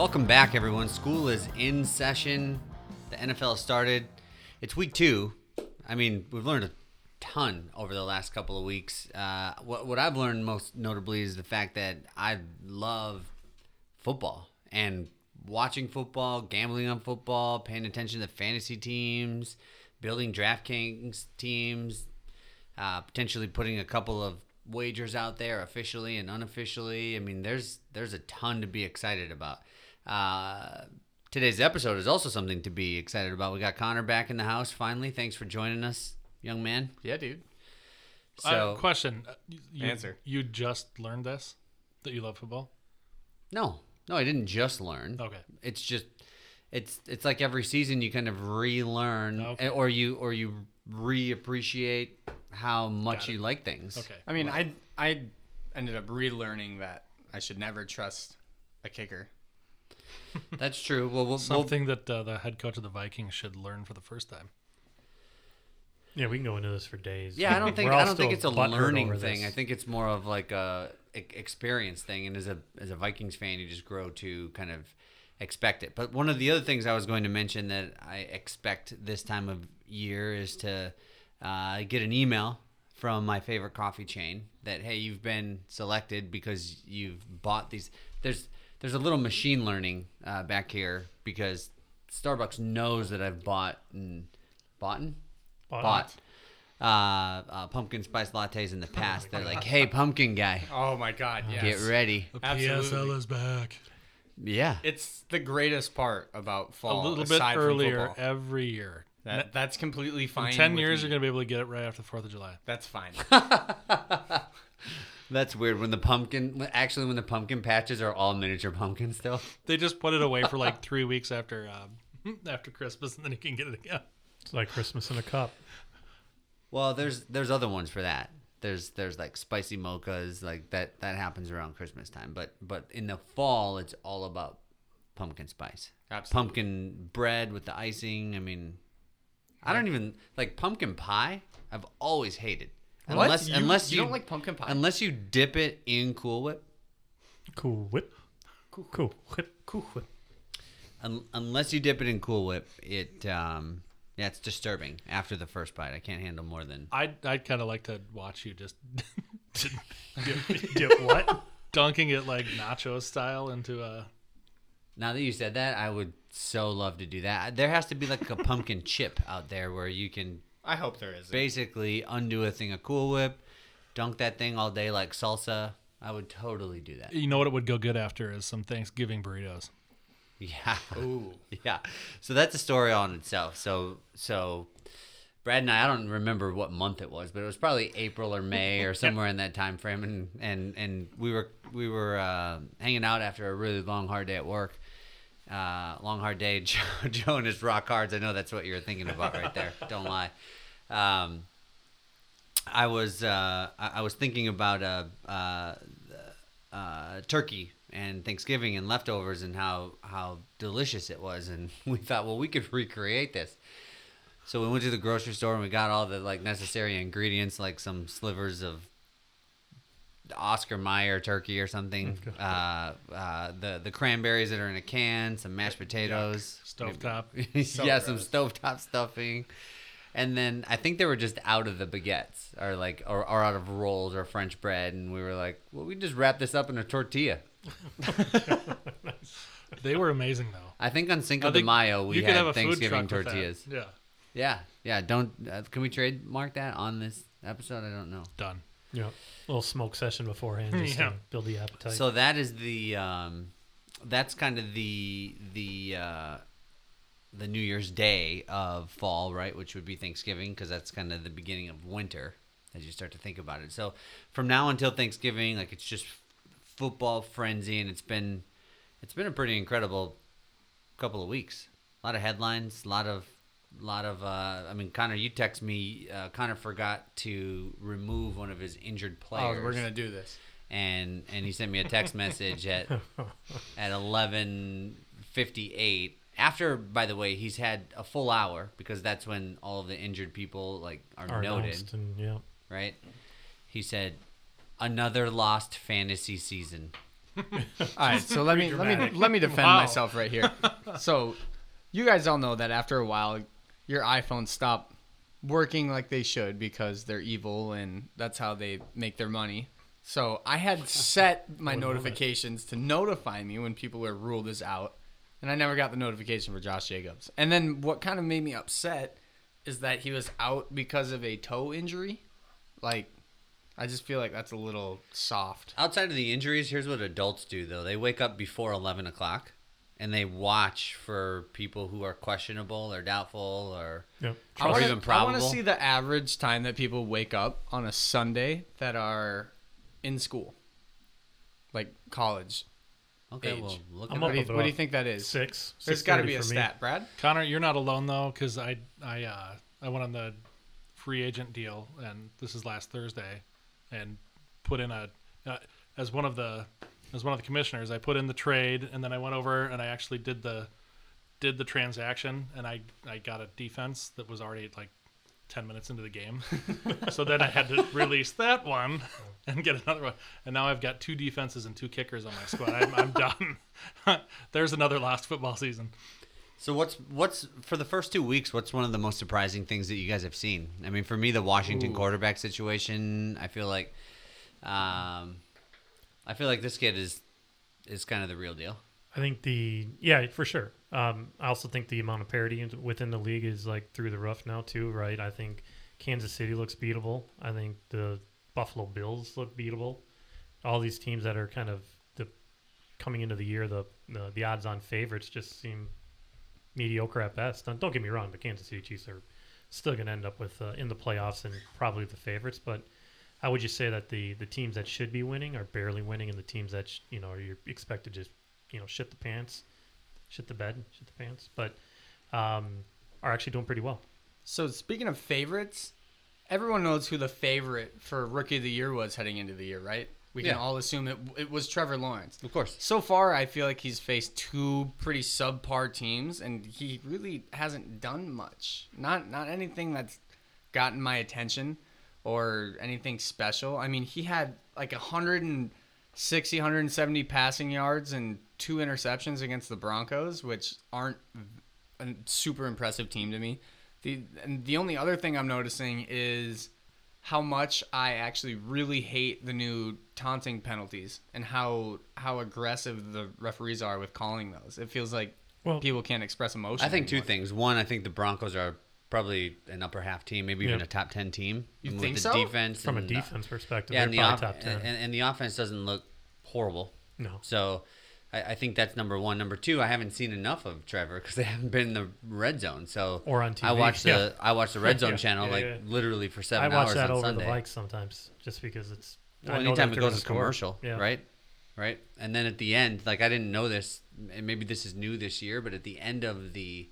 Welcome back, everyone. School is in session. The NFL started. It's week two. I mean, we've learned a ton over the last couple of weeks. Uh, what, what I've learned most notably is the fact that I love football and watching football, gambling on football, paying attention to fantasy teams, building DraftKings teams, uh, potentially putting a couple of wagers out there officially and unofficially. I mean, there's there's a ton to be excited about. Uh, today's episode is also something to be excited about. We got Connor back in the house finally. Thanks for joining us, young man. Yeah, dude. So uh, question. Uh, You, Answer. You just learned this that you love football. no, no, I didn't just learn. Okay. It's just it's it's like every season you kind of relearn Okay. or you or you reappreciate how much you like things. Okay. I mean, I I ended up relearning that I should never trust a kicker. That's true. Well, we'll, we'll Something that uh, the head coach of the Vikings should learn for the first time. Yeah, we can go into this for days. Yeah, I don't think I don't think it's a learning thing. this. I think it's more of like a e- experience thing. And as a as a Vikings fan, you just grow to kind of expect it. But one of the other things I was going to mention that I expect this time of year is to uh, get an email from my favorite coffee chain that hey, you've been selected because you've bought these. There's there's a little machine learning uh, back here because Starbucks knows that I've bought and bought Bought. bought uh, uh, pumpkin spice lattes in the past. They're like, "Hey, pumpkin guy, Oh my god, yes. get ready." The Absolutely. PSL is back. Yeah, It's the greatest part about fall. A fall. little bit aside from earlier football. every year. That, that's completely fine. In ten with years, me. you're gonna be able to get it right after the Fourth of July. That's fine. that's weird. When the pumpkin, actually, when the pumpkin patches are all miniature pumpkins still. They just put it away for like three weeks after um, after Christmas, and then you can get it again. It's like Christmas in a cup. Well, there's there's other ones for that. There's there's like spicy mochas, like that that happens around Christmas time. But but in the fall, it's all about pumpkin spice. Absolutely. Pumpkin bread with the icing. I mean, I don't even like pumpkin pie. I've always hated. What? Unless You- unless you you, don't like pumpkin pie? Unless you dip it in Cool Whip. Cool whip. Cool, cool whip. Cool whip. Un- unless you dip it in Cool Whip, it um yeah, it's disturbing after the first bite. I can't handle more than I'd I'd kind of like to watch you just Dip, dip what? dunking it like nacho style into a. Now that you said that, I would so love to do that. There has to be like a pumpkin chip out there where you can I hope there is. basically undo a thing of Cool Whip, dunk that thing all day like salsa. I would totally do that. You know what it would go good after is some Thanksgiving burritos. Yeah. Ooh. Yeah. So that's a story on itself. So so Brad and I, I don't remember what month it was, but it was probably April or May or somewhere in that time frame, and and and we were we were uh, hanging out after a really long hard day at work. Uh, long hard day. Joe, Joe and his rock cards. I know that's what you were thinking about right there. Don't lie. Um, I was uh, I, I was thinking about uh, uh, uh, turkey and Thanksgiving and leftovers and how how delicious it was, and we thought, well, we could recreate this. So we went to the grocery store and we got all the like necessary ingredients, like some slivers of Oscar Mayer turkey or something, uh, uh, the the cranberries that are in a can, some mashed potatoes, Stovetop. yeah, some gross. stovetop stuffing. And then I think they were just out of the baguettes or like or, or out of rolls or French bread and we were like, well we just wrap this up in a tortilla. They were amazing though. I think on Cinco I de Mayo we had Thanksgiving truck with that. tortillas. Yeah, Yeah, yeah. Don't uh, can we trademark that on this episode? I don't know. done. Yeah. little smoke session beforehand just Yeah. to build the appetite. So that is the um, that's kind of the the uh, the New Year's Day of fall, right? Which would be Thanksgiving, because that's kind of the beginning of winter as you start to think about it. So from now until Thanksgiving, like it's just football frenzy, and it's been it's been a pretty incredible couple of weeks. A lot of headlines, a lot of lot of uh, I mean Connor, you text me uh, Connor forgot to remove one of his injured players. Oh, we're gonna do this. and and he sent me a text message at at eleven fifty eight. After, by the way, he's had a full hour because that's when all of the injured people like are, Are noted, and yeah. right? He said, "Another lost fantasy season." All right, so let me let me let me defend Wow. myself right here. So, you guys all know that after a while, your iPhones stop working like they should because they're evil and that's how they make their money. So I had set my Wouldn't know that. notifications to notify me when people were ruled as out, and I never got the notification for Josh Jacobs. And then what kind of made me upset is that he was out because of a toe injury. Like, I just feel like that's a little soft. Outside of the injuries, here's what adults do though. They wake up before eleven o'clock, and they watch for people who are questionable or doubtful or Yep. I or wanna, even I want to see the average time that people wake up on a Sunday that are in school, like college. okay, age. well, look I'm at What up do, you, what do you think that is? Six. There's got to be a for me. stat, Brad. Connor, you're not alone though, because I I uh, I went on the free agent deal, and this is last Thursday, and put in a uh, as one of the as one of the commissioners, I put in the trade, and then I went over and I actually did the did the transaction, and I I got a defense that was already like. 10 minutes into the game. so then I had to release that one and get another one. And now I've got two defenses and two kickers on my squad. I'm, I'm done. There's another lost football season. So what's what's for the first two weeks? What's one of the most surprising things that you guys have seen? I mean, for me, the Washington Ooh. quarterback situation. I feel like, um, I feel like this kid is is kind of the real deal. I think the yeah for sure. Um, I also think the amount of parity within the league is like through the roof now too, right? I think Kansas City looks beatable. I think the Buffalo Bills look beatable. All these teams that are kind of the coming into the year, the the, the odds-on favorites just seem mediocre at best. Don't, don't get me wrong, the Kansas City Chiefs are still going to end up with uh, in the playoffs and probably the favorites, but I would just say that the the teams that should be winning are barely winning, and the teams that sh- you know you're expected to just you know shit the pants, shit the bed, shit the pants, but um, are actually doing pretty well. So speaking of favorites, everyone knows who the favorite for rookie of the year was heading into the year, right? We can Yeah. all assume it, it was Trevor Lawrence. Of course. So far, I feel like he's faced two pretty subpar teams, and he really hasn't done much. Not not anything that's gotten my attention or anything special. I mean, he had like 160, 170 passing yards and two interceptions against the Broncos, which aren't a super impressive team to me. The and the only other thing I'm noticing is how much I actually really hate the new taunting penalties and how how aggressive the referees are with calling those. It feels like Well- people can't express emotion. I think two things. One, I think the Broncos are probably an upper half team, maybe even Yeah. a top ten team. You with think the so? defense From a and, defense perspective, yeah, they're and the, probably off- top ten. and, and the offense doesn't look horrible. no, So I, I think that's number one. Number two, I haven't seen enough of Trevor because they haven't been in the red zone. So Or on TV, I TV, watch the yeah. I watch the red zone Yeah, channel yeah, like yeah. literally for seven. I watch hours that on over Sunday. the Vikes sometimes just because it's. Well, anytime it goes gonna commercial, Yeah. right? Right? And then at the end, like I didn't know this, and maybe this is new this year, but at the end of the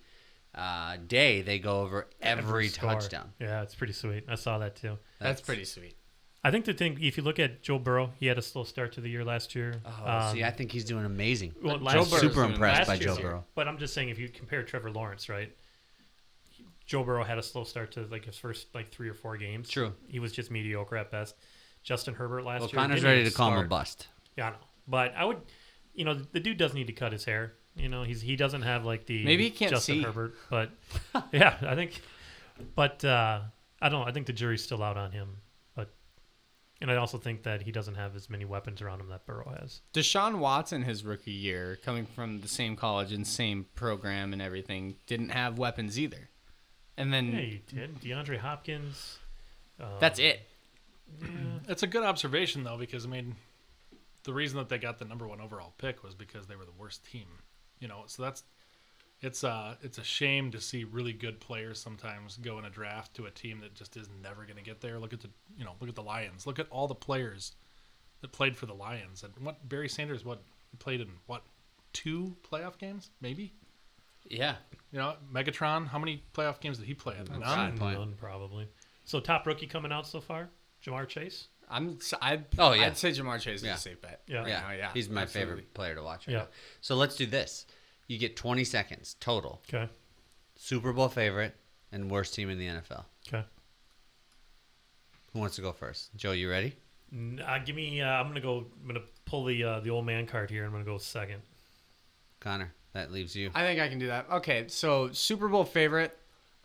uh, day, they go over every, score. touchdown. Yeah, it's pretty sweet. I saw that too. that's pretty sweet. I think the thing, if you look at Joe Burrow, he had a slow start to the year last year. Oh, Um, see, I think he's doing amazing. well, Joe last Burrow's year- Super impressed last by year's Joe year. Burrow. But I'm just saying, if you compare Trevor Lawrence, right? Joe Burrow had a slow start to like his first like three or four games. True. He was just mediocre at best. Justin Herbert last Well, year. Connor's didn't ready even to call him a bust. Yeah, I know. But I would, you know, the dude does need to cut his hair. You know, he's he doesn't have like the Maybe he can't Justin see. Herbert, but yeah, I think. But uh, I don't. know. I think the jury's still out on him. But and I also think that he doesn't have as many weapons around him that Burrow has. Deshaun Watson, his rookie year, coming from the same college and same program and everything, didn't have weapons either. And then Yeah, he did. DeAndre Hopkins. Um, that's it. It's a good observation though, because I mean, the reason that they got the number one overall pick was because they were the worst team. You know, so that's it's uh it's a shame to see really good players sometimes go in a draft to a team that just is never going to get there. Look at the you know look at the Lions. Look at all the players that played for the Lions. And what Barry Sanders what played in what two playoff games maybe. Yeah. You know, Megatron. How many playoff games did he play in? None. None, probably. So top rookie coming out so far, Ja'Marr Chase. I'm. I'd, Oh, yeah. I'd say Ja'Marr Chase is Yeah. a safe bet. Yeah. right yeah. now, yeah. He's my absolutely. favorite player to watch right Yeah. now. So let's do this. You get 20 seconds total. Okay. Super Bowl favorite and worst team in the NFL. Okay. Who wants to go first? Joe, you ready? Uh, give me. Uh, I'm gonna go. I'm gonna pull the uh, the old man card here. I'm gonna go second. Connor, that leaves you. I think I can do that. Okay, so Super Bowl favorite.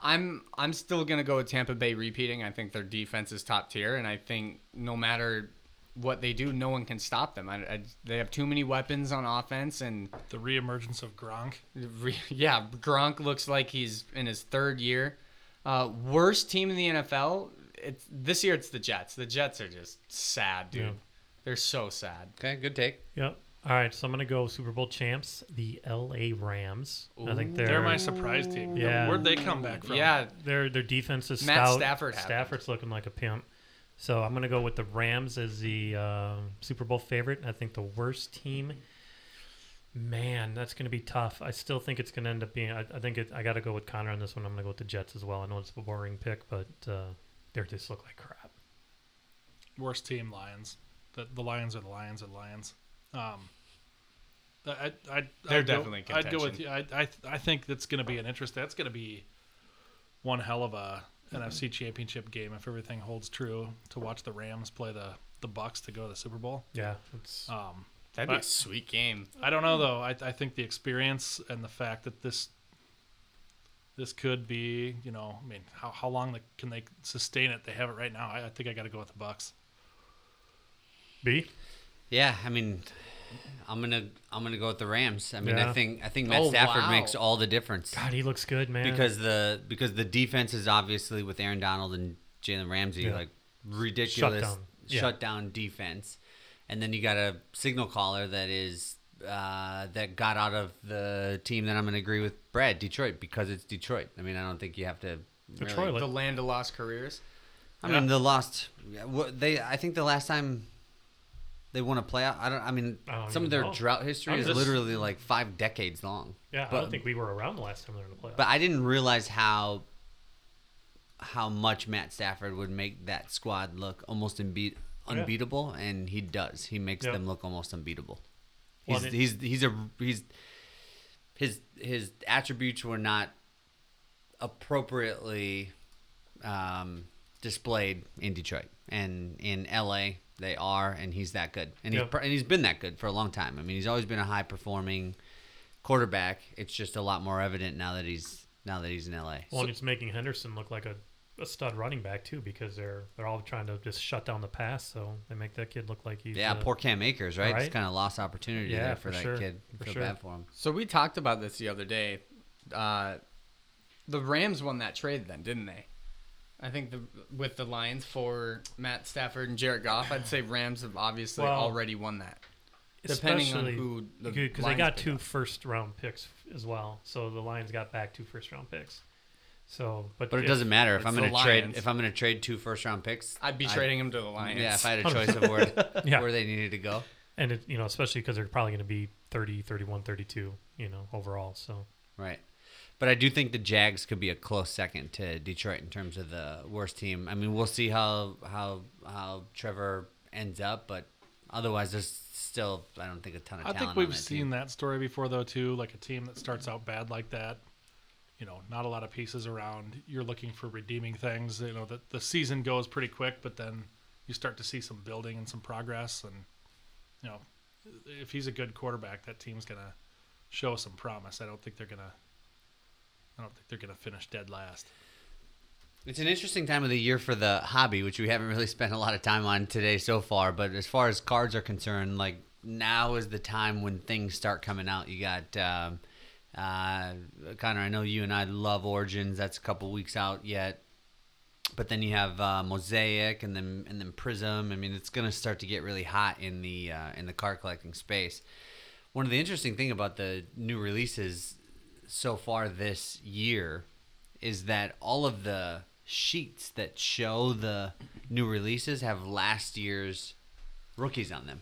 I'm I'm still gonna go with Tampa Bay repeating. I think their defense is top tier, and I think no matter what they do, no one can stop them. I, I, they have too many weapons on offense, and The reemergence of Gronk. re- yeah, Gronk looks like he's in his third year. Uh, worst team in the NFL. It's this year. It's the Jets. The Jets are just sad, dude. Yeah. They're so sad. Okay, good take. Yep. All right, so I'm gonna go Super Bowl champs, the L.A. Rams. I think they're They're my surprise team. Yeah. Where'd they come back from? Yeah, their their defense is Matt stout. Stafford happened. Stafford's looking like a pimp. So I'm gonna go with the Rams as the uh, Super Bowl favorite. I think the worst team. Man, that's gonna be tough. I still think it's gonna end up being. I, I think it, I got to go with Connor on this one. I'm gonna go with the Jets as well. I know it's a boring pick, but uh, they just look like crap. Worst team, Lions. The, the Lions are the Lions are the Lions. Um, I, I, I'd, They're I'd go- definitely in I'd go with you. I, I, I think that's going to be an interest. That's going to be one hell of a NFC Championship game if everything holds true. To watch the Rams play the the Bucs to go to the Super Bowl. Yeah, it's Um, that'd be a sweet game. I don't know though. I, I think the experience and the fact that this this could be, you know, I mean, how, how long the, can they sustain it? They have it right now. I, I think I got to go with the Bucs. B. Yeah, I mean, I'm gonna I'm gonna go with the Rams. I mean, I think I think Matt Oh, Stafford wow. makes all the difference God, he looks good, man. because the because the defense is obviously with Aaron Donald and Jalen Ramsey Yeah. like ridiculous Shutdown. Yeah. shutdown defense, and then you got a signal caller that is. Uh, that got out of the team that I'm going to agree with Brad Detroit because it's Detroit. I mean, I don't think you have to. really- Detroit. The land of lost careers. I mean, the lost. yeah, what- They. I think the last time they won a playoff. I don't. I mean, I don't some of their know. drought history I'm is just- literally like five decades long. yeah, I don't think we were around the last time they were in the playoffs. But I didn't realize how how much Matt Stafford would make that squad look almost unbeat, Yeah. unbeatable, and he does. He makes Yeah. them look almost unbeatable. Well, He's and he's he's a he's his his attributes were not appropriately um, displayed in Detroit and in LA. They are, and he's that good, and he's Yeah. and he's been that good for a long time. I mean, he's always been a high performing quarterback. It's just a lot more evident now that he's now that he's in LA. well, and it's making Henderson look like a, a stud running back too, because they're they're all trying to just shut down the pass, so they make that kid look like he's yeah, poor Cam Akers, right? It's right? kind of lost opportunity Yeah, there for, for that sure, kid. for Feel sure. bad for him. So we talked about this the other day. Uh, the Rams won that trade then, didn't they? I think the with the Lions for Matt Stafford and Jared Goff, I'd say Rams have obviously Well, already won that. Depending on especially who the because they got pick two up. first round picks as well, so the Lions got back two first round picks. So, but But it if- doesn't matter if I'm going to trade if I'm going to trade two first round picks. I'd be I- trading them to the Lions. Yeah, if I had a choice of where Yeah. where they needed to go. and it, you know, especially because they're probably going to be 30, 31, 32, you know, overall. So Right. But I do think the Jags could be a close second to Detroit in terms of the worst team. I mean, we'll see how how how Trevor ends up, but otherwise, there's still I don't think a ton of I think we've that seen team. that story before, though, too. Like a team that starts out bad like that, you know, not a lot of pieces around. You're looking for redeeming things. You know, that the season goes pretty quick, but then you start to see some building and some progress. And you know, if he's a good quarterback, that team's gonna show some promise. I don't think they're gonna. I don't think they're gonna finish dead last. It's an interesting time of the year for the hobby, which we haven't really spent a lot of time on today so far. But as far as cards are concerned, like now is the time when things start coming out. You got um, uh, Connor. I know you and I love Origins. That's a couple weeks out yet. But then you have uh, Mosaic and then and then Prism. I mean, it's gonna start to get really hot in the uh, in the card collecting space. One of the interesting thing about the new releases so far this year is that all of the sheets that show the new releases have last year's rookies on them.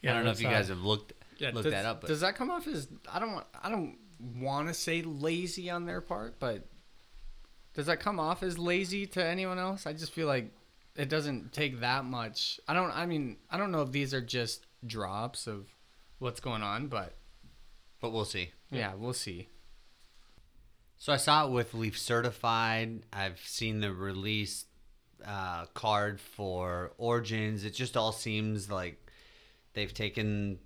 Yeah, I don't know if you guys have looked looked does, that up. But does that come off as I don't want I don't want to say lazy on their part, but does that come off as lazy to anyone else? I just feel like it doesn't take that much. I don't. I mean, I don't know if these are just drops of what's going on, but but we'll see. yeah, we'll see. So I saw it with Leaf Certified. I've seen the release uh, card for Origins. It just all seems like they've taken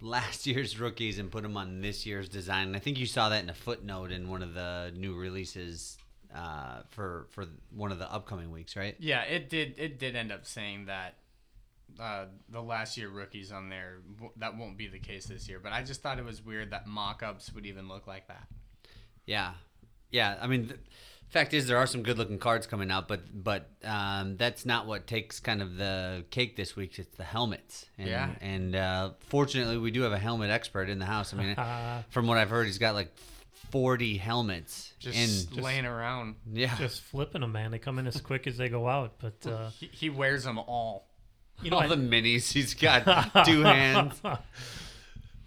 last year's rookies and put them on this year's design. And I think you saw that in a footnote in one of the new releases uh, for for one of the upcoming weeks, right? Yeah, it did. It did end up saying that uh, the last year rookies on there that won't be the case this year. But I just thought it was weird that mock-ups would even look like that. Yeah, yeah. I mean, the fact is there are some good-looking cards coming out, but but um, that's not what takes kind of the cake this week. It's the helmets. And, Yeah. And uh, fortunately, we do have a helmet expert in the house. I mean, Uh, from what I've heard, he's got like forty helmets. Just, in, laying around. yeah. just flipping them, man. They come in as quick as they go out. But uh, He, he wears them all. you know, all I- the minis. He's got two hands.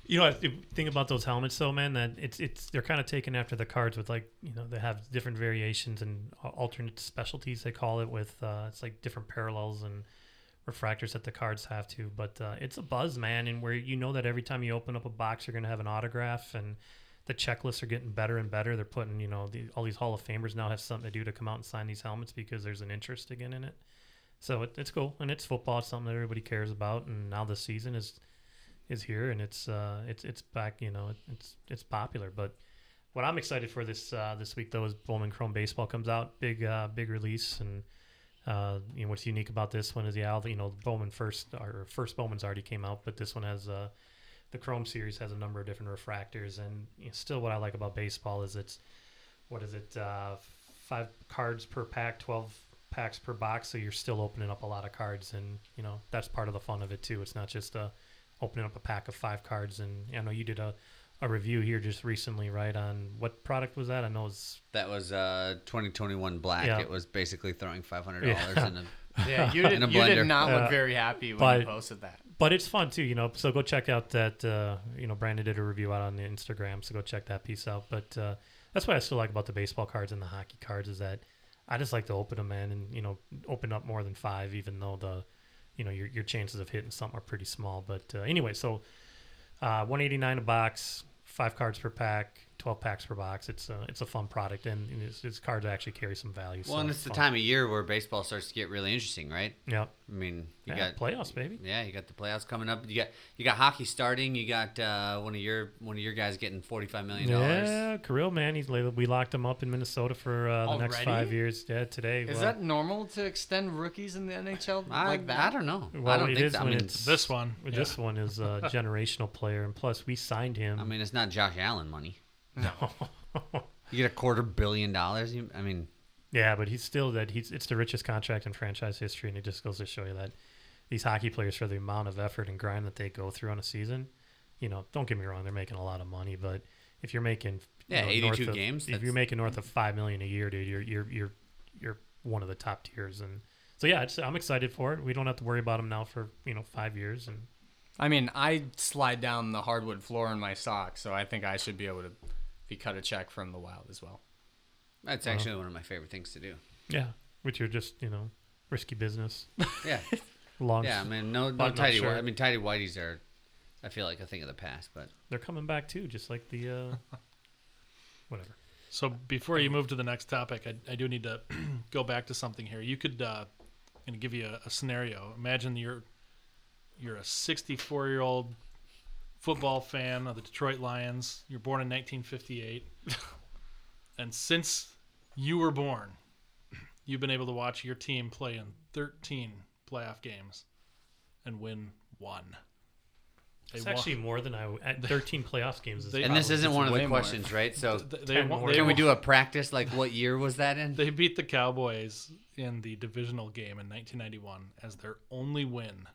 You know, the thing about those helmets, though, man, that it's it's they're kind of taken after the cards with like you know they have different variations and alternate specialties they call it with uh, it's like different parallels and refractors that the cards have to. But uh, it's a buzz, man, and where you know that every time you open up a box, you're gonna have an autograph and the checklists are getting better and better. They're putting you know the, all these Hall of Famers now have something to do to come out and sign these helmets because there's an interest again in it. So it, it's cool and it's football. It's something that everybody cares about. And now the season is is here and it's uh it's it's back you know it's it's popular. But what i'm excited for this uh this week though is bowman chrome baseball comes out. Big uh big release and uh you know what's unique about this one is yeah you know bowman first or first bowman's already came out but this one has uh the chrome series has a number of different refractors and you know, still what i like about baseball is it's what is it uh five cards per pack 12 packs per box so you're still opening up a lot of cards and you know that's part of the fun of it too. It's not just uh opening up a pack of five cards and i know you did a, a review here just recently right on what product was that i know it's That was uh 2021 black. Yeah. It was basically throwing five hundred dollars Yeah. in a Yeah, you In a did, you did not look Uh, very happy when you posted that. but it's fun too you know so go check out that uh, you know brandon did a review out on the instagram so go check that piece out but uh, that's what i still like about the baseball cards and the hockey cards is that i just like to open them man and you know open up more than five even though the you know your, your chances of hitting something are pretty small but uh, anyway so uh, 189 a box five cards per pack 12 packs per box it's a, it's a fun product and, and it's, it's cards actually carry some value Well, so and it's the fun. time of year where baseball starts to get really interesting, right? yep I mean, you yeah, got playoffs baby yeah, you got the playoffs coming up. You got you got hockey starting. You got uh, one of your one of your guys getting forty five million dollars. Yeah, Kirill, man, he's we locked him up in Minnesota for uh, the next five years. Yeah, today. Is well, that normal to extend rookies in the NHL I, like that? I don't know. I don't it think is so. I mean, it's- This one. Yeah. This one is a generational player, and plus we signed him. I mean, it's not Josh Allen money. No. You get a quarter billion dollars. You, I mean, yeah, but he's still that he's it's the richest contract in franchise history, and it just goes to show you that these hockey players, for the amount of effort and grind that they go through on a season, you know, don't get me wrong, they're making a lot of money, but if you're making you Yeah, know, 82 north of- games, if you're making north of five million a year, dude, you're you're you're you're one of the top tiers, and so yeah, it's, I'm excited for it. We don't have to worry about him now for you know five years, and I mean, I slide down the hardwood floor in my socks, so I think I should be able to be cut a check from the Wild as well. that's actually one of my favorite things to do. yeah, which are just you know risky business. Yeah, Long, yeah. I mean, no, no Button up tidy. shirt. White. I mean, tidy whiteys are. I feel like a thing of the past, but they're coming back too, just like the uh, whatever. So before you move to the next topic, I, I do need to go back to something here. You could, uh, going to give you a, a scenario. Imagine you're you're a 64 year old football fan of the Detroit Lions. You're born in 1958, and since you were born, you've been able to watch your team play in 13 playoff games and win one. They It's won- actually more than I at 13 playoff games. Is They- and this isn't one of the way more. questions, right? So th- they, won, more. they can we do a practice? Like, what year was that in? They beat the Cowboys in the divisional game in 1991 as their only win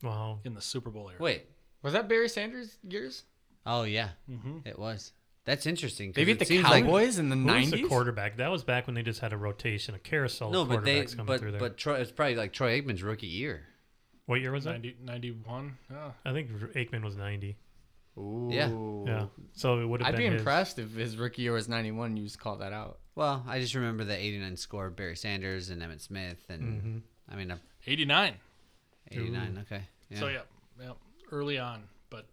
wow. in the Super Bowl era. Wait. Was that Barry Sanders years? Oh yeah, Mhm. it was. That's interesting. They beat the seems like- Cowboys in the Who was the nineties. quarterback? That was back when they just had a rotation, a carousel no, of but they, quarterbacks coming but through there. but Troy, it's probably like Troy Aikman's rookie year. what year was that? 90, 91. Yeah. I think Aikman was 90. Yeah. Yeah. So it would have been I'd been be his- impressed if his rookie year was ninety one. You just call that out. Well, I just remember the '89 score Barry Sanders and Emmitt Smith, and Mhm. I mean, uh, 89. '89. Okay. Yeah. So yeah, yeah, early on, but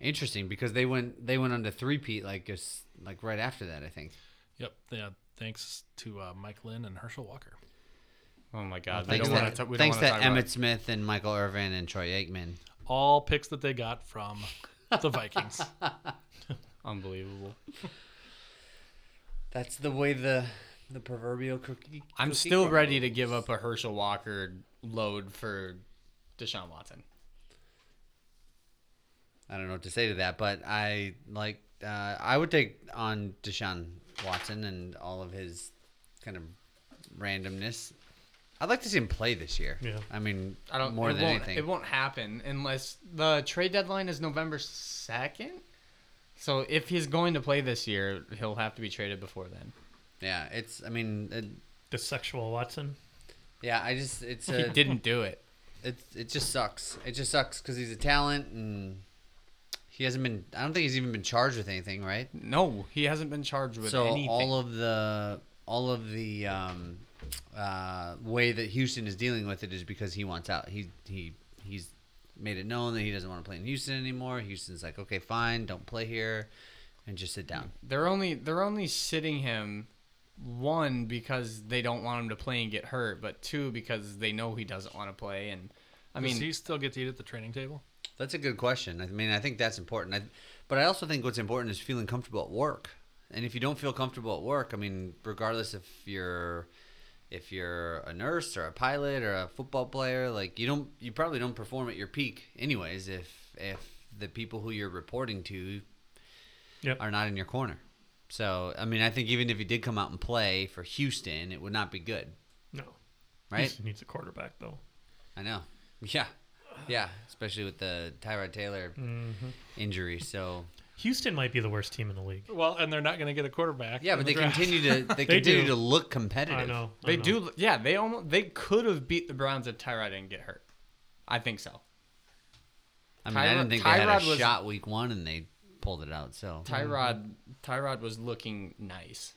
Interesting because they went they went on to three-peat like just like right after that. I think. yep, yeah. Thanks to uh, Mike Lynn and Herschel Walker. Oh my God! We Thanks, don't to, want to. We don't thanks wanna talk Emmitt it. Smith and Michael Irvin and Troy Aikman. All picks that they got from the Vikings. Unbelievable. That's the way the the proverbial cookie. I'm cookie still ready to give up a Herschel Walker load for Deshaun Watson. I don't know what to say to that, but I like. Uh, I would take on Deshaun Watson and all of his kind of randomness. I'd like to see him play this year. Yeah. I mean, I don't. more than anything. it won't happen unless the trade deadline is November second. So if he's going to play this year, he'll have to be traded before then. Yeah, it's. I mean, it, The sexual Watson. yeah. I just. It's. He didn't do it. It. It just sucks. It just sucks because he's a talent and he hasn't been. I don't think he's even been charged with anything, right? No, he hasn't been charged with so anything. all of the all of the um, uh, way that Houston is dealing with it is because he wants out. He he he's made it known that he doesn't want to play in Houston anymore. Houston's like, okay, fine, don't play here, and just sit down. they're only they're only sitting him one because they don't want him to play and get hurt, but two because they know he doesn't want to play. And I Does mean, he still get to eat at the training table? That's a good question. I mean, I think that's important. I, but I also think what's important is feeling comfortable at work. And if you don't feel comfortable at work, I mean, regardless if you're if you're a nurse or a pilot or a football player, like you don't you probably don't perform at your peak anyways if if the people who you're reporting to Yep. are not in your corner. So, I mean, I think even if he did come out and play for Houston, it would not be good, No. right? Houston needs a quarterback though. I know. Yeah. Yeah, especially with the Tyrod Taylor Mm-hmm. injury. So, Houston might be the worst team in the league. Well, and they're not going to get a quarterback. Yeah, but the they draft. continue to they, They continue do. to look competitive. I know. I they know. do. Yeah, they almost they could have beat the Browns if Tyrod didn't get hurt. I think so. I mean, I didn't think they had a was- shot week one, and they pulled it out. So Tyrod Tyrod was looking nice.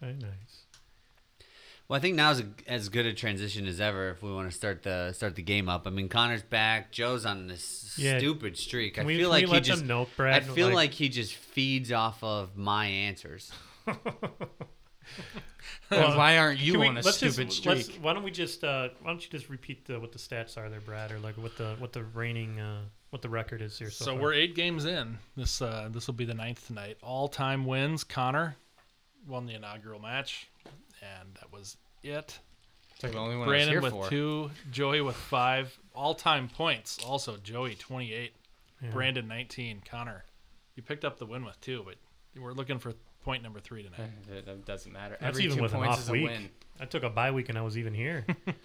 Very nice. Well, I think now's a, as good a transition as ever if we want to start the start the game up. I mean, Connor's back. Joe's on this Yeah. stupid streak. I Can we- feel can like we he let just them know, Brad? I feel Like- like, he just feeds off of my answers. Well, Why aren't you Can we- on a let's just- stupid streak? why don't we just uh, why don't you just repeat the, what the stats are there, Brad, or like what the what the reigning uh, what the record is here? So, So far? we're eight games in. This uh, this will be the ninth tonight. All time wins. Connor won the inaugural match, and that was it. It's like the only one Brandon I was with for. two, Joey with five. All time points. Also Joey twenty eight, Yeah. Brandon nineteen. Connor, you picked up the win with two, but we're looking for point number three tonight. It it doesn't matter. That's Every even two with an off is a week. win. I took a bye week and I was even here.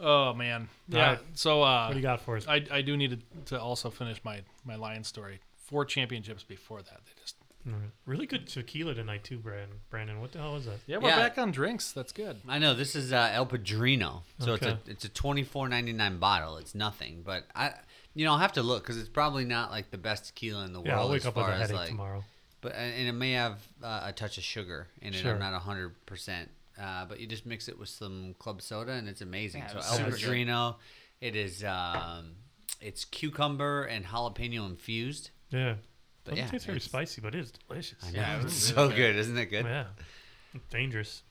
Oh man, yeah. right. So uh, what do you got for us? I I do need to, to also finish my my Lion story. Four championships before that. They just All right. Really good tequila tonight too, Brandon. Brandon, what the hell is that? yeah, we're Yeah. back on drinks. That's good. I know this is uh, El Padrino, so Okay. it's a it's a twenty four ninety nine bottle. It's nothing, but I you know I'll have to look because it's probably not like the best tequila in the Yeah, I'll world wake as up with far a as headache like tomorrow. but and it may have uh, a touch of sugar in it. Sure. I'm not hundred percent, uh, but you just mix it with some club soda and it's amazing. Yeah, so it's El super good. Padrino, it is um, it's cucumber and jalapeno infused. Yeah. But Doesn't yeah, taste very spicy, but it is delicious. I know Yeah, it's it's so really good, isn't it good? Yeah. Dangerous.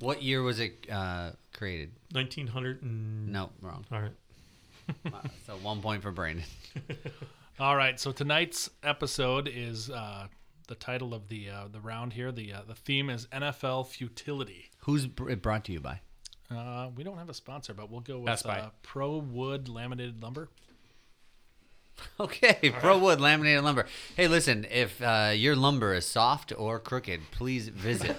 What year was it uh, created? 1900 and... No, wrong. All right. Uh, so one point for Brandon. All right, so tonight's episode is uh, the title of the uh, the round here. The uh, the theme is NFL futility. Who's br- it brought to you by? Uh, we don't have a sponsor, but we'll go with Best Buy. uh, Pro Wood Laminated Lumber. Okay, Pro Wood laminated lumber. Hey, listen, if uh, your lumber is soft or crooked, please visit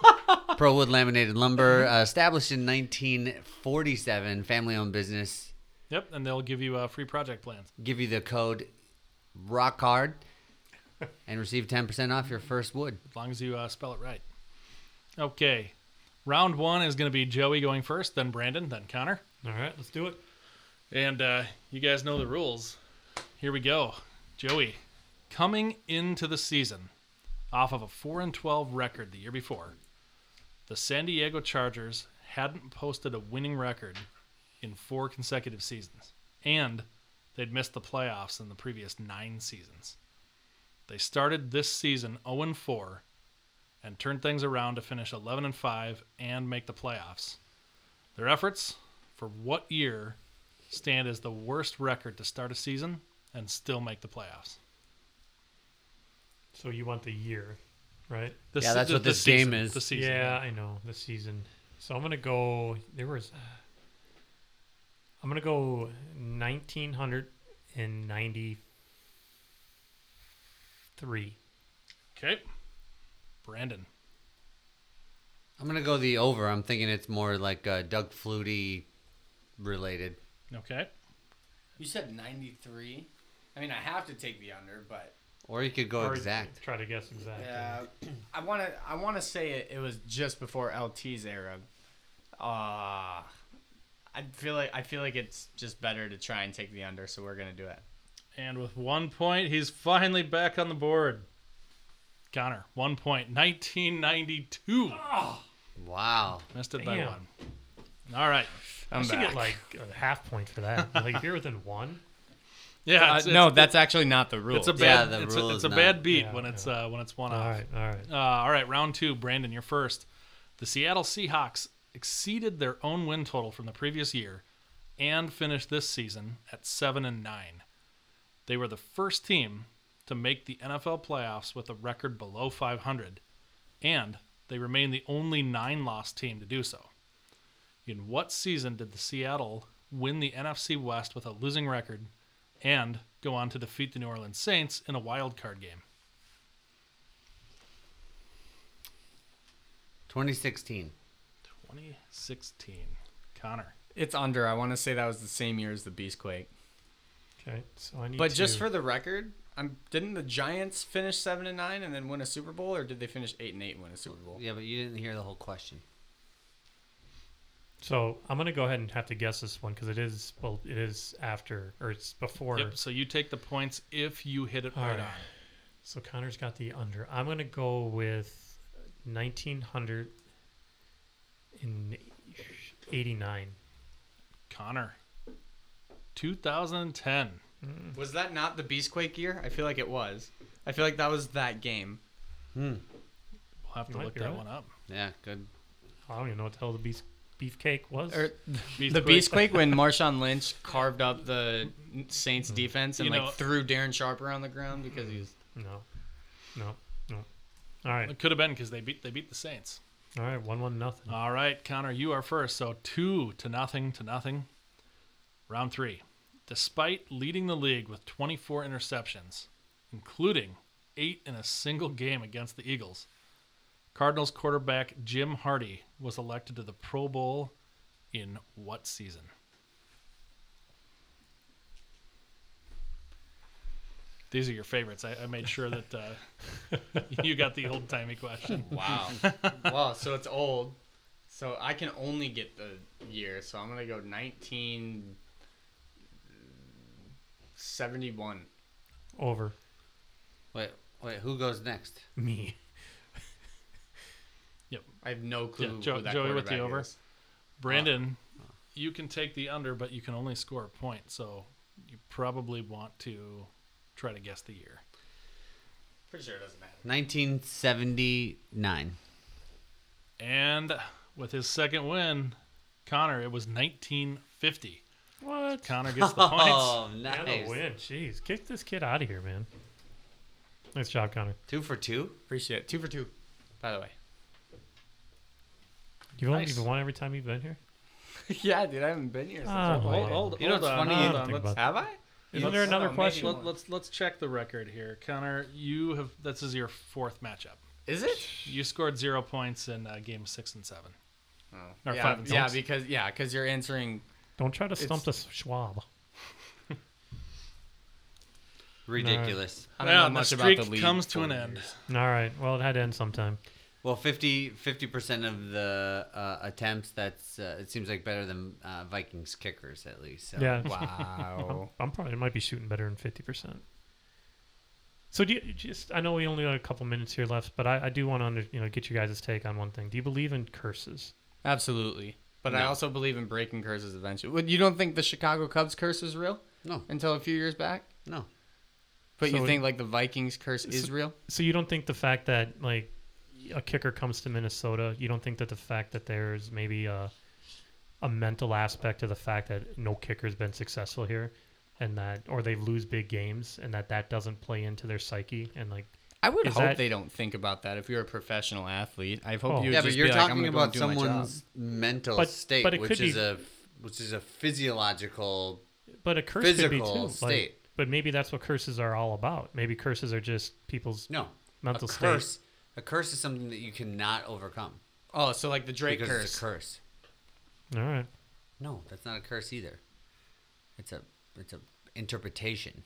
Pro Wood laminated lumber, uh, established in 1947, family-owned business. Yep, and they'll give you uh, free project plans. Give you the code Rock Hard and receive 10% off your first wood. as long as you uh, spell it right. Okay, round one is going to be Joey going first, then Brandon, then Connor, All right, let's do it. and uh, you guys know the rules. Here we go, Joey. Coming into the season, off of a four and twelve record the year before, the San Diego Chargers hadn't posted a winning record in four consecutive seasons, and they'd missed the playoffs in the previous nine seasons. They started this season 0 and 4 and turned things around to finish 11 and 5 and make the playoffs. Their efforts for what year stand as the worst record to start a season and still make the playoffs? So you want the year, right? The Yeah, se- that's the- what the this game season, is. The season. yeah, I know the season. So I'm gonna go. There was. I'm gonna go 1993. Okay. Brandon. I'm gonna go the over. I'm thinking it's more like uh, Doug Flutie related. Okay. You said 93. I mean, I have to take the under, but Or you could go Or exact. Try to guess exact. yeah, I want to. I want to say it, it was just before LT's era. Uh I feel like I feel like it's just better to try and take the under, so we're gonna do it. And with one point, he's finally back on the board. Connor, one point, nineteen ninety two. point. 1992. Wow. Missed it by Damn. one. All right. I'm I'm should back. get like a half point for that. like if you're within one. Yeah. Uh, It's, no, it's, that's actually not the rule. it's a Yeah, bad. the it's rule a, it's a not- bad beat Yeah, when it's yeah. uh, when it's one All off. right, all right. Uh, all right, round two. Brandon, you're first. The Seattle Seahawks exceeded their own win total from the previous year and finished this season at seven and nine. They were the first team to make the NFL playoffs with a record below 500, and they remain the only nine-loss team to do so. In what season did the Seattle win the NFC West with a losing record and go on to defeat the New Orleans Saints in a wild card game? 2016. 2016. Connor. It's under. I want to say that was the same year as the Beastquake. Okay, so I need. But just for the record, I'm didn't the Giants finish seven and nine and then win a Super Bowl, or did they finish eight and eight and win a Super Bowl? Yeah, but you didn't hear the whole question. So I'm gonna go ahead and have to guess this one because it is well, it is after or it's before. Yep. So you take the points if you hit it All right right. on. So Connor's got the under. I'm gonna go with 1989. Connor. 2010. Mm. Was that not the Beastquake year? I feel like it was. I feel like that was that game. Hmm. We'll have to look that right. one up. Yeah, good. I don't even know what the hell the beef beefcake was. Er, or Beast the Quake. Beastquake when Marshawn Lynch carved up the Saints mm. defense and You like know- threw Darren Sharper on the ground because he was. no, no, no. All right, It could have been because they beat they beat the Saints. all right. One one nothing. All right, Connor, you are first. So two to nothing to nothing. Round three. Despite leading the league with 24 interceptions, including eight in a single game against the Eagles, Cardinals quarterback Jim Hardy was elected to the Pro Bowl in what season? These are your favorites. I, I made sure that uh, you got the old timey question. Wow. wow. So it's old. So I can only get the year. So I'm gonna go 1971. Over Wait, wait. Who goes next? me. I have no clue. Yeah, Jo- who that Joey with the over. is. Brandon, uh, uh. you can take the under, but you can only score a point. So you probably want to try to guess the year. Pretty sure it doesn't matter. 1979. And with his second win, Connor, it was 1950. What? Connor gets the oh, points. Oh, And nice. a win. Jeez, kick this kid out of here, man. Nice job, Connor. Two for two. Appreciate it. Two for two. By the way. You've only Nice. even won every time you've been here. yeah, dude. I haven't been here since. Ah, I Hold, played. hold, You know hold what's on, funny? hold You on. think Let's, about Have I? Isn't there another maybe question? let, let's let's check the record here, Connor. You have this is your fourth matchup. Is it? You scored zero points in uh, game six and seven. Oh. Or yeah, five and yeah, six. because yeah, because you're answering. Don't try to stump It's- the Schwab. Ridiculous. I don't Well, know the much streak about the league. comes to an end. All right. Well, it had to end sometime. Well, 50 percent of the uh, attempts. That's uh, it seems like better than uh, Vikings kickers at least. So. Yeah. Wow. I'm probably might be shooting better than fifty percent. So do you just? I know we only got a couple minutes here left, but I, I do want to under, you know get you guys' take on one thing. Do you believe in curses? Absolutely. But I also believe in breaking curses eventually. You don't think the Chicago Cubs curse is real No, until a few years back? no. But So- you think like the Vikings curse is real? So you don't think the fact that like a kicker comes to Minnesota, you don't think that the fact that there's maybe a a mental aspect to the fact that no kicker's been successful here, and that or they lose big games, and that that doesn't play into their psyche, and like I would Is hope that- they don't think about that. If you're a professional athlete, I hope Oh. you. yeah, would but you're be like, talking gonna about and do my job." someone's mental But- state, but which could is be- a which is a physiological. But a curse could be Physical too. state. Like, but maybe that's what curses are all about. Maybe curses are just people's No, mental a state. Curse. A curse is something that you cannot overcome. Oh, so like the Drake because curse. It's a curse. All right. No, that's not a curse either. It's a it's a interpretation.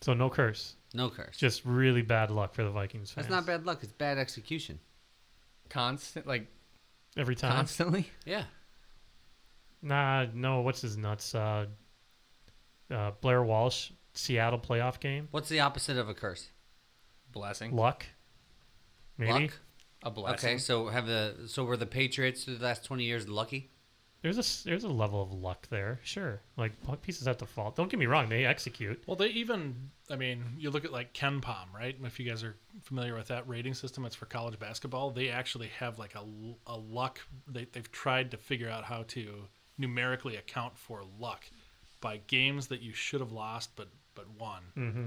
So no curse. No curse. Just really bad luck for the Vikings fans. that's not bad luck. It's bad execution. Constant, like Every time. constantly. Yeah. Nah, no. What's his nuts? Uh, uh, Blair Walsh, Seattle playoff game. What's the opposite of a curse? Blessing. Luck. Maybe. Luck. A blessing. Okay, so have the so were the Patriots through the last twenty years lucky? There's a there's a level of luck there. Sure. Like pieces have to fall. Don't get me wrong. They execute. Well, they even, I mean, you look at like KenPom, right? If you guys are familiar with that rating system, it's for college basketball. They actually have like a, a luck, they, they've tried to figure out how to numerically account for luck by games that you should have lost but but won. Mm-hmm.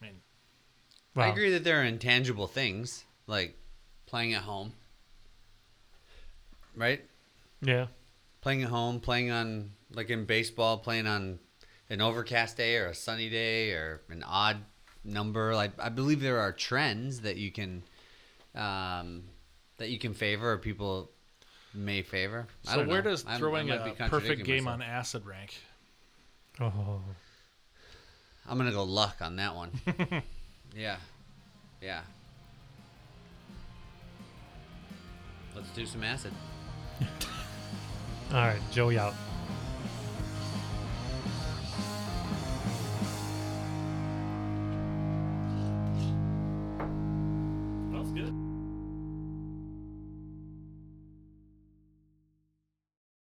I mean, I agree that there are intangible things like playing at home, right? Yeah. Playing at home, playing on like in baseball, playing on an overcast day or a sunny day or an odd number. Like I believe there are trends that you can um, that you can favor or people may favor. I so don't where know. does I'm- I throwing might a perfect game myself. on acid rank? Oh. I'm gonna go luck on that one. yeah, yeah. Let's do some acid. All right. Joey out.